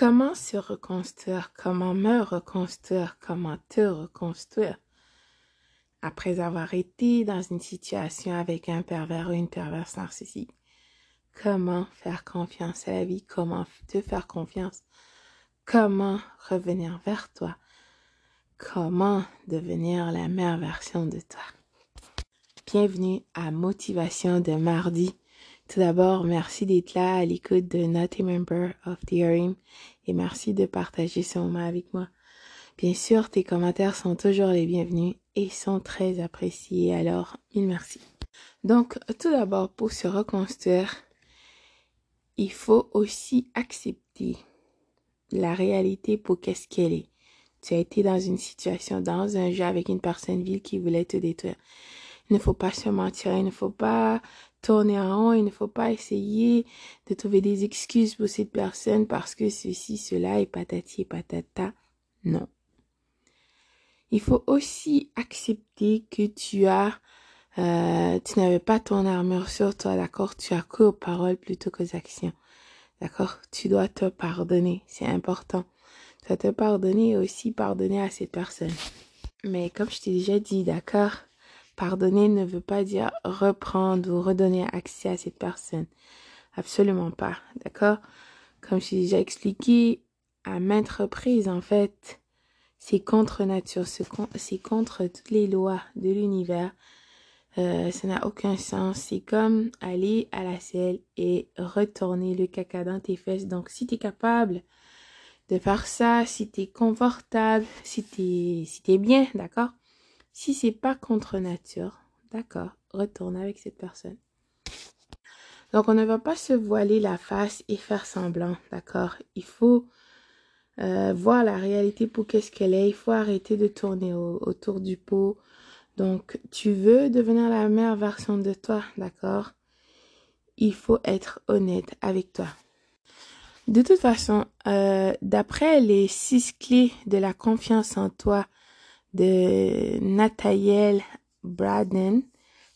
Comment se reconstruire? Comment me reconstruire? Comment te reconstruire? Après avoir été dans une situation avec un pervers ou une perverse narcissique, comment faire confiance à la vie? Comment te faire confiance? Comment revenir vers toi? Comment devenir la meilleure version de toi? Bienvenue à Motivation de mardi tout d'abord, merci d'être là à l'écoute de Not a Member of the Hearing et merci de partager ce moment avec moi. Bien sûr, tes commentaires sont toujours les bienvenus et sont très appréciés, alors mille merci. Donc, tout d'abord, pour se reconstruire, il faut aussi accepter la réalité pour qu'est-ce qu'elle est. Tu as été dans une situation, dans un jeu avec une personne ville qui voulait te détruire. Il ne faut pas se mentir, il ne faut pas tourner en rond, il ne faut pas essayer de trouver des excuses pour cette personne parce que ceci, cela est patati et patata. Non. Il faut aussi accepter que tu as, euh, tu n'avais pas ton armure sur toi, d'accord? Tu as cru aux paroles plutôt qu'aux actions. D'accord? Tu dois te pardonner. C'est important. Tu dois te pardonner et aussi pardonner à cette personne. Mais comme je t'ai déjà dit, d'accord? Pardonner ne veut pas dire reprendre ou redonner accès à cette personne. Absolument pas. D'accord? Comme je t'ai déjà expliqué à maintes reprises, en fait, c'est contre nature, c'est contre toutes les lois de l'univers. Euh, ça n'a aucun sens. C'est comme aller à la selle et retourner le caca dans tes fesses. Donc, si tu es capable de faire ça, si tu es confortable, si tu es bien, d'accord? Si c'est pas contre nature, d'accord, retourne avec cette personne. Donc, on ne va pas se voiler la face et faire semblant, d'accord? Il faut euh, voir la réalité pour qu'est-ce qu'elle est. Il faut arrêter de tourner autour du pot. Donc, tu veux devenir la meilleure version de toi, d'accord? Il faut être honnête avec toi. De toute façon, euh, d'après les six clés de la confiance en toi de Nathaniel Braden.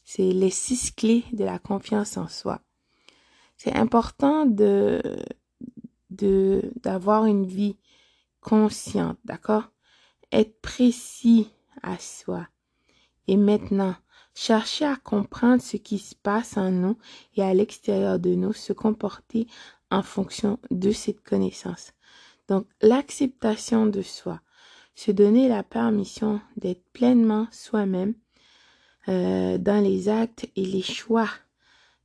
C'est les six clés de la confiance en soi. C'est important de, de, d'avoir une vie consciente, d'accord? Être précis à soi. Et maintenant, chercher à comprendre ce qui se passe en nous et à l'extérieur de nous, se comporter en fonction de cette connaissance. Donc, l'acceptation de soi, se donner la permission d'être pleinement soi-même euh, dans les actes et les choix,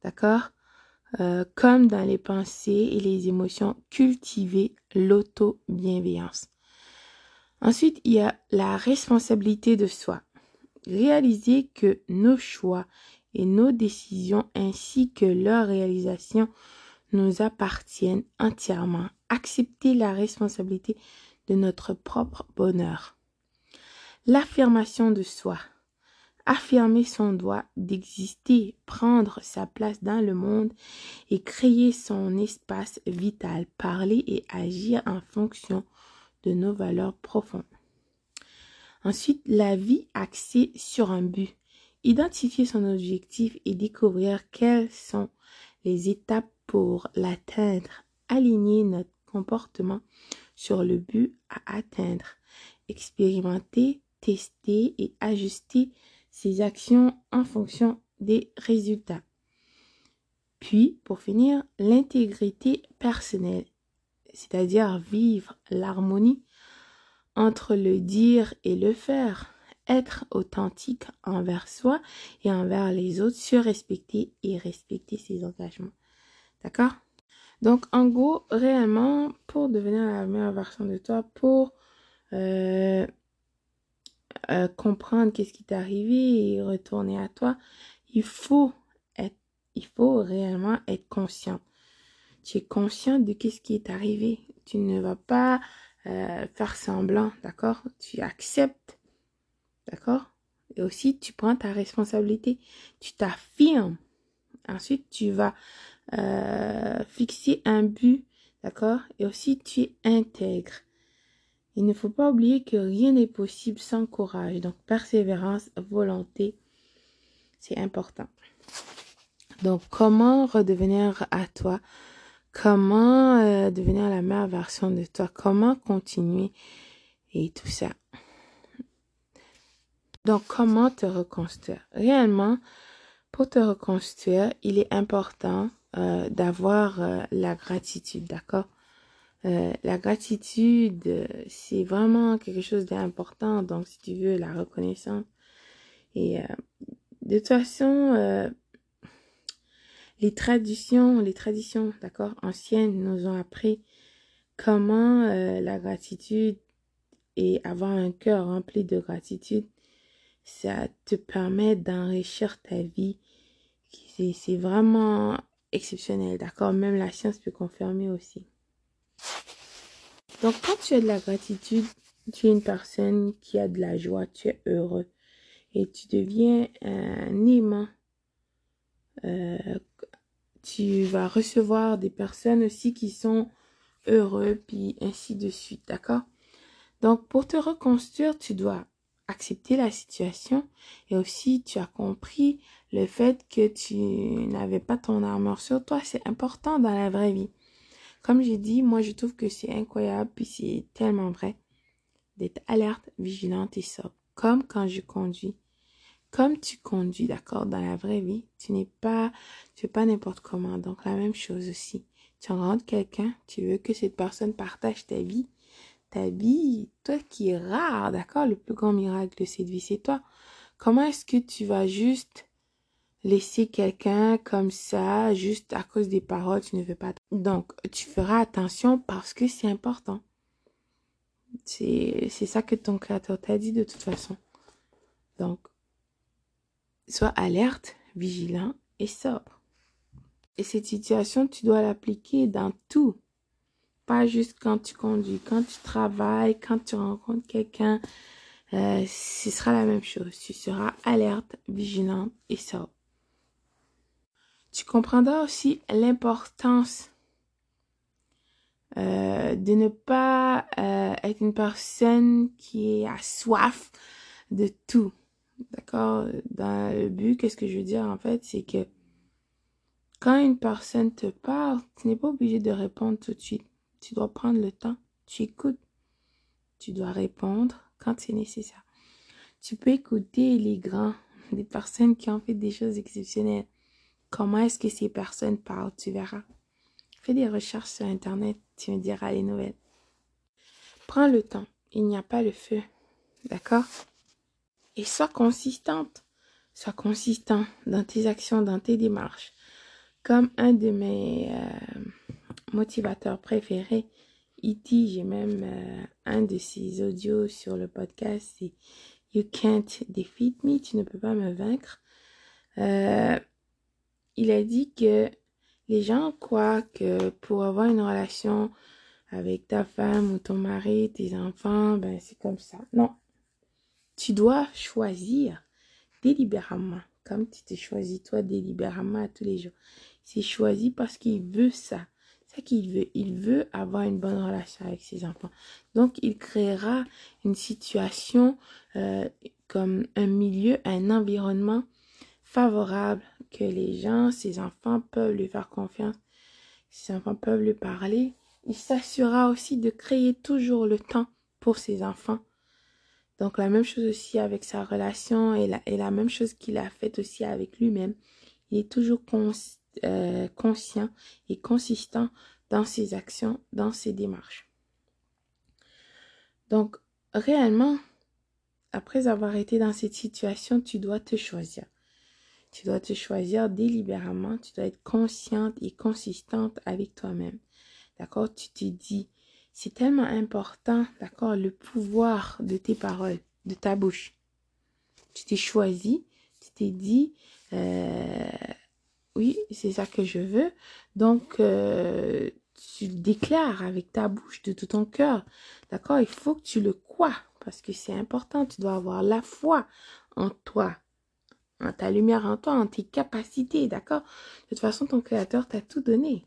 d'accord? Euh, Comme dans les pensées et les émotions, cultiver l'auto-bienveillance. Ensuite, il y a la responsabilité de soi. Réaliser que nos choix et nos décisions ainsi que leur réalisation nous appartiennent entièrement. Accepter la responsabilité notre propre bonheur. L'affirmation de soi. Affirmer son droit d'exister, prendre sa place dans le monde et créer son espace vital, parler et agir en fonction de nos valeurs profondes. Ensuite, la vie axée sur un but. Identifier son objectif et découvrir quelles sont les étapes pour l'atteindre. Aligner notre comportement sur le but à atteindre. Expérimenter, tester et ajuster ses actions en fonction des résultats. Puis, pour finir, l'intégrité personnelle, c'est-à-dire vivre l'harmonie entre le dire et le faire, être authentique envers soi et envers les autres, se respecter et respecter ses engagements. D'accord? Donc, en gros, réellement, pour devenir la meilleure version de toi, pour euh, euh, comprendre qu'est-ce qui t'est arrivé et retourner à toi, il faut être, il faut réellement être conscient. Tu es conscient de qu'est-ce qui est arrivé. Tu ne vas pas euh, faire semblant, d'accord? Tu acceptes, d'accord? Et aussi, tu prends ta responsabilité. Tu t'affirmes. Ensuite, tu vas euh, fixer un but, d'accord? Et aussi, tu es intègre. Il ne faut pas oublier que rien n'est possible sans courage. Donc, persévérance, volonté, c'est important. Donc, comment redevenir à toi? Comment euh, devenir la meilleure version de toi, comment continuer? Et tout ça. Donc, comment te reconstruire? Réellement, pour te reconstruire, il est important euh, d'avoir euh, la gratitude, d'accord? La gratitude, c'est vraiment quelque chose d'important. Donc, si tu veux, la reconnaissance. Et de toute façon, les traditions, les traditions, d'accord, anciennes nous ont appris comment euh, la gratitude et avoir un cœur rempli de gratitude, ça te permet d'enrichir ta vie. C'est vraiment exceptionnel, d'accord? Même la science peut confirmer aussi. Donc, quand tu as de la gratitude, tu es une personne qui a de la joie, tu es heureux et tu deviens un aimant. Euh, tu vas recevoir des personnes aussi qui sont heureux, puis ainsi de suite, d'accord? Donc, pour te reconstruire, tu dois accepter la situation et aussi tu as compris le fait que tu n'avais pas ton armure sur toi, c'est important dans la vraie vie. Comme j'ai dit, moi je trouve que c'est incroyable, puis c'est tellement vrai d'être alerte, vigilante et sobre, comme quand je conduis comme tu conduis, d'accord, dans la vraie vie, tu n'es pas, tu fais pas n'importe comment. Donc, la même chose aussi. Tu rencontres quelqu'un, tu veux que cette personne partage ta vie. Ta vie, toi qui es rare, d'accord, le plus grand miracle de cette vie, c'est toi. Comment est-ce que tu vas juste laisser quelqu'un comme ça, juste à cause des paroles, tu ne veux pas. Donc, tu feras attention parce que c'est important. C'est ça que ton créateur t'a dit de toute façon. Donc, Sois alerte, vigilant et sobre. Et cette situation, tu dois l'appliquer dans tout. Pas juste quand tu conduis, quand tu travailles, quand tu rencontres quelqu'un. Euh, ce sera la même chose. Tu seras alerte, vigilant et sobre. Tu comprendras aussi l'importance euh, de ne pas euh, être une personne qui est à soif de tout. D'accord? Dans le but, qu'est-ce que je veux dire en fait, c'est que quand une personne te parle, tu n'es pas obligé de répondre tout de suite. Tu dois prendre le temps. Tu écoutes. Tu dois répondre quand c'est nécessaire. Tu peux écouter les grands, des personnes qui ont fait des choses exceptionnelles. Comment est-ce que ces personnes parlent Tu verras. Fais des recherches sur Internet. Tu me diras les nouvelles. Prends le temps. Il n'y a pas le feu. D'accord? Et sois consistante. Sois consistant dans tes actions, dans tes démarches. Comme un de mes euh, motivateurs préférés, E.T., j'ai même euh, un de ses audios sur le podcast, c'est You can't defeat me, tu ne peux pas me vaincre. Euh, il a dit que les gens croient que pour avoir une relation avec ta femme ou ton mari, tes enfants, ben c'est comme ça. Non, tu dois choisir délibérément, comme tu te choisis toi délibérément tous les jours. C'est choisi parce qu'il veut ça. Ça qu'il veut. Il veut avoir une bonne relation avec ses enfants. Donc, il créera une situation euh, comme un milieu, un environnement favorable que les gens, ses enfants peuvent lui faire confiance. Ses enfants peuvent lui parler. Il s'assurera aussi de créer toujours le temps pour ses enfants donc la même chose aussi avec sa relation et la, et la même chose qu'il a fait aussi avec lui-même. Il est toujours euh, conscient et consistant dans ses actions, dans ses démarches. Donc réellement, après avoir été dans cette situation, tu dois te choisir. Tu dois te choisir délibérément, tu dois être consciente et consistante avec toi-même. D'accord? Tu te dis, c'est tellement important, d'accord, le pouvoir de tes paroles, de ta bouche. Tu t'es choisi, tu t'es dit, euh, oui, c'est ça que je veux. Donc, euh, tu déclares avec ta bouche, de tout ton cœur. D'accord? Il faut que tu le crois parce que c'est important. Tu dois avoir la foi en toi, en ta lumière en toi, en tes capacités. D'accord? De toute façon, ton créateur t'a tout donné.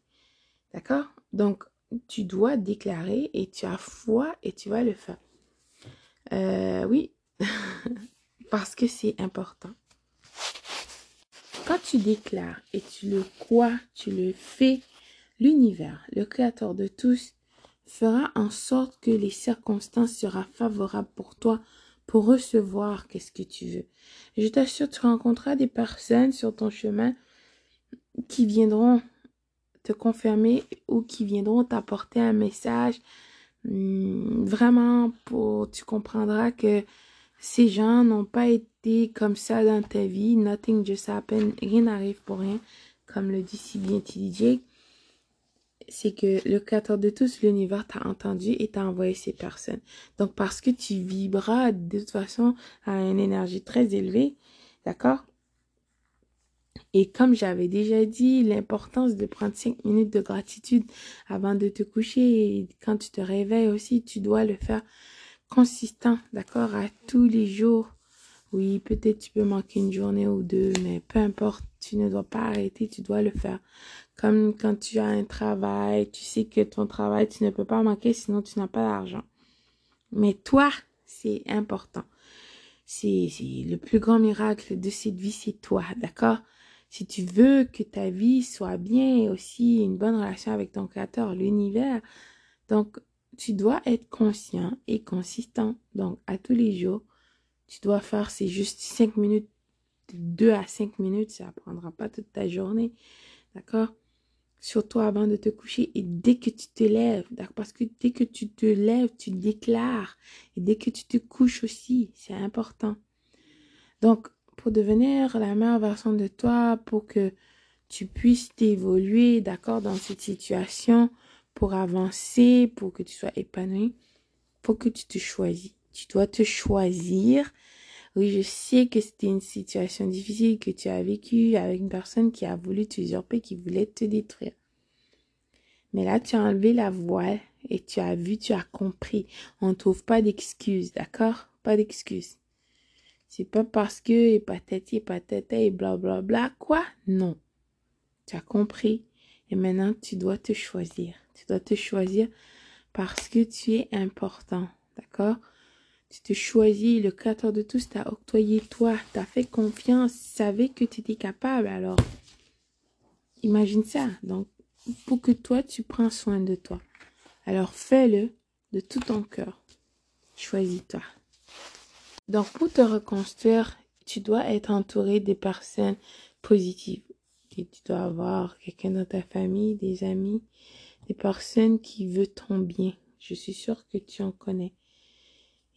D'accord? Donc, tu dois déclarer et tu as foi et tu vas le faire. Euh, oui, parce que c'est important. Quand tu déclares et tu le crois, tu le fais, L'univers, le créateur de tous, fera en sorte que les circonstances seront favorables pour toi pour recevoir qu'est-ce que tu veux. Je t'assure, tu rencontreras des personnes sur ton chemin qui viendront te confirmer ou qui viendront t'apporter un message. Hmm, vraiment, pour, tu comprendras que ces gens n'ont pas été comme ça dans ta vie. Nothing just happened. Rien n'arrive pour rien. Comme le dit si bien TDJ. C'est que le créateur de tous, l'univers t'a entendu et t'a envoyé ces personnes. Donc, parce que tu vibras de toute façon à une énergie très élevée, d'accord? Et comme j'avais déjà dit, l'importance de prendre cinq minutes de gratitude avant de te coucher et quand tu te réveilles aussi, tu dois le faire consistant, d'accord, à tous les jours. Oui, peut-être tu peux manquer une journée ou deux, mais peu importe, tu ne dois pas arrêter, tu dois le faire. Comme quand tu as un travail, tu sais que ton travail, tu ne peux pas manquer, sinon tu n'as pas d'argent. Mais toi, c'est important. C'est le plus grand miracle de cette vie, c'est toi, d'accord? Si tu veux que ta vie soit bien et aussi une bonne relation avec ton créateur, l'univers, donc tu dois être conscient et consistant. Donc à tous les jours, tu dois faire, c'est juste 5 minutes, 2 à 5 minutes, ça prendra pas toute ta journée. D'accord? Surtout avant de te coucher et dès que tu te lèves, parce que dès que tu te lèves, tu déclares. Et dès que tu te couches aussi, c'est important. Donc, pour devenir la meilleure version de toi, pour que tu puisses t'évoluer, d'accord, dans cette situation, pour avancer, pour que tu sois épanoui, pour que tu te choisis. Tu dois te choisir. Oui, je sais que c'était une situation difficile que tu as vécue avec une personne qui a voulu t'usurper, qui voulait te détruire. Mais là, tu as enlevé la voile et tu as vu, tu as compris. On ne trouve pas d'excuses, d'accord? Pas d'excuses. C'est pas parce que et patati et patata et blablabla. Bla, bla. Quoi? Non. Tu as compris. Et maintenant, tu dois te choisir. Tu dois te choisir parce que tu es important. D'accord? Tu te choisis. Le créateur de tous t'a octroyé toi. T'as fait confiance. Savais que tu étais capable. Alors, imagine ça. Donc, pour que toi, tu prends soin de toi. Alors, fais-le de tout ton cœur. Choisis-toi. Donc, pour te reconstruire, tu dois être entouré des personnes positives. tu dois avoir quelqu'un dans ta famille, des amis, des personnes qui veulent ton bien. Je suis sûre que tu en connais.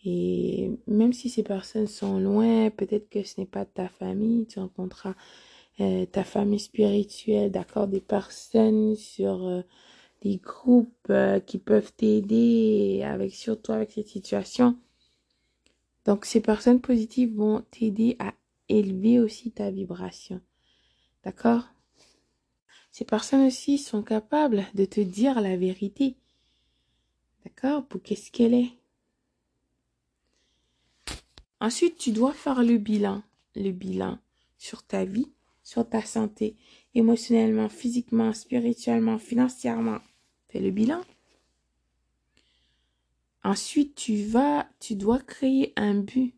Et même si ces personnes sont loin, peut-être que ce n'est pas ta famille, tu rencontreras euh, ta famille spirituelle, d'accord, des personnes sur euh, des groupes euh, qui peuvent t'aider avec surtout avec cette situation. Donc, ces personnes positives vont t'aider à élever aussi ta vibration. D'accord? Ces personnes aussi sont capables de te dire la vérité. D'accord Pour qu'est-ce qu'elle est. Ensuite, tu dois faire le bilan. Le bilan sur ta vie, sur ta santé, émotionnellement, physiquement, spirituellement, financièrement. Fais le bilan. Ensuite, tu vas, tu dois créer un but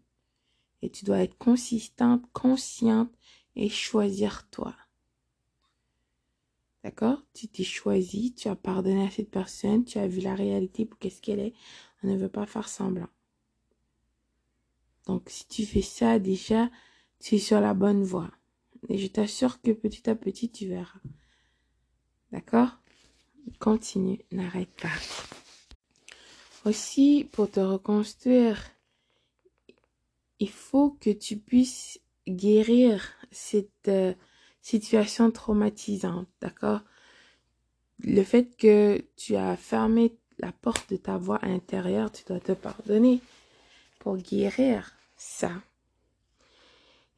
et tu dois être consistante, consciente et choisir toi. D'accord? Tu t'es choisi, tu as pardonné à cette personne, tu as vu la réalité pour qu'est-ce qu'elle est. On ne veut pas faire semblant. Donc, si tu fais ça, déjà, tu es sur la bonne voie. Et je t'assure que petit à petit, tu verras. D'accord? Continue, n'arrête pas. Aussi, pour te reconstruire, il faut que tu puisses guérir cette euh, situation traumatisante, d'accord? Le fait que tu as fermé la porte de ta voix intérieure, tu dois te pardonner pour guérir ça.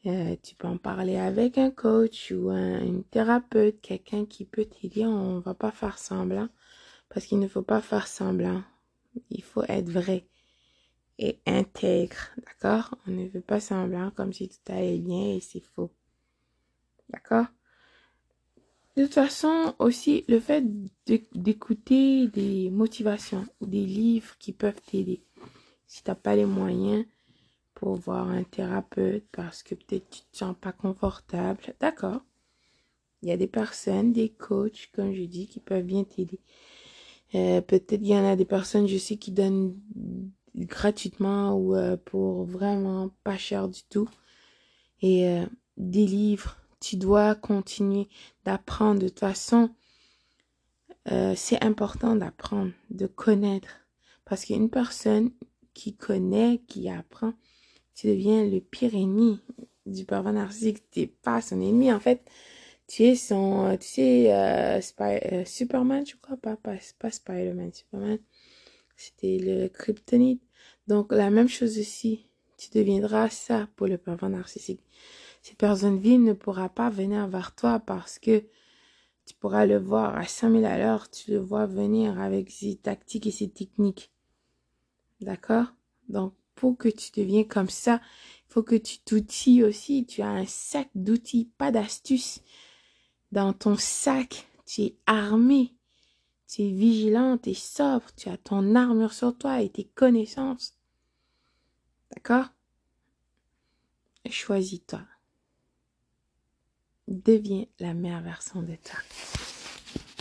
Euh, tu peux en parler avec un coach ou un, thérapeute, quelqu'un qui peut t'aider. On va pas faire semblant parce qu'il ne faut pas faire semblant. Il faut être vrai et intègre, d'accord? On ne veut pas semblant comme si tout allait bien et c'est faux. D'accord? De toute façon, aussi, le fait d'écouter des motivations ou des livres qui peuvent t'aider. Si tu n'as pas les moyens pour voir un thérapeute parce que peut-être tu te sens pas confortable, d'accord Il y a des personnes, des coachs, comme je dis, qui peuvent bien t'aider. Euh, peut-être il y en a des personnes, je sais, qui donnent gratuitement ou euh, pour vraiment pas cher du tout. Et euh, des livres, tu dois continuer d'apprendre. De toute façon, c'est important d'apprendre, de connaître. Parce qu'une personne qui connaît, qui apprend, tu deviens le pire ennemi du pervers narcissique. Tu pas son ennemi. En fait, tu es son, tu sais, euh, euh, Superman, je crois, pas, pas, pas Spider-Man, Superman. C'était le kryptonite. Donc, la même chose ici. Tu deviendras ça pour le pervers narcissique. Cette personne vive ne pourra pas venir vers toi parce que tu pourras le voir à 5000 à l'heure. Tu le vois venir avec ses tactiques et ses techniques. D'accord? Donc, que tu deviennes comme ça, il faut que tu t'outilles aussi. Tu as un sac d'outils, pas d'astuces dans ton sac, tu es armé, tu es vigilant, tu es sobre, tu as ton armure sur toi et tes connaissances. D'accord? Choisis-toi. Deviens la meilleure version de toi.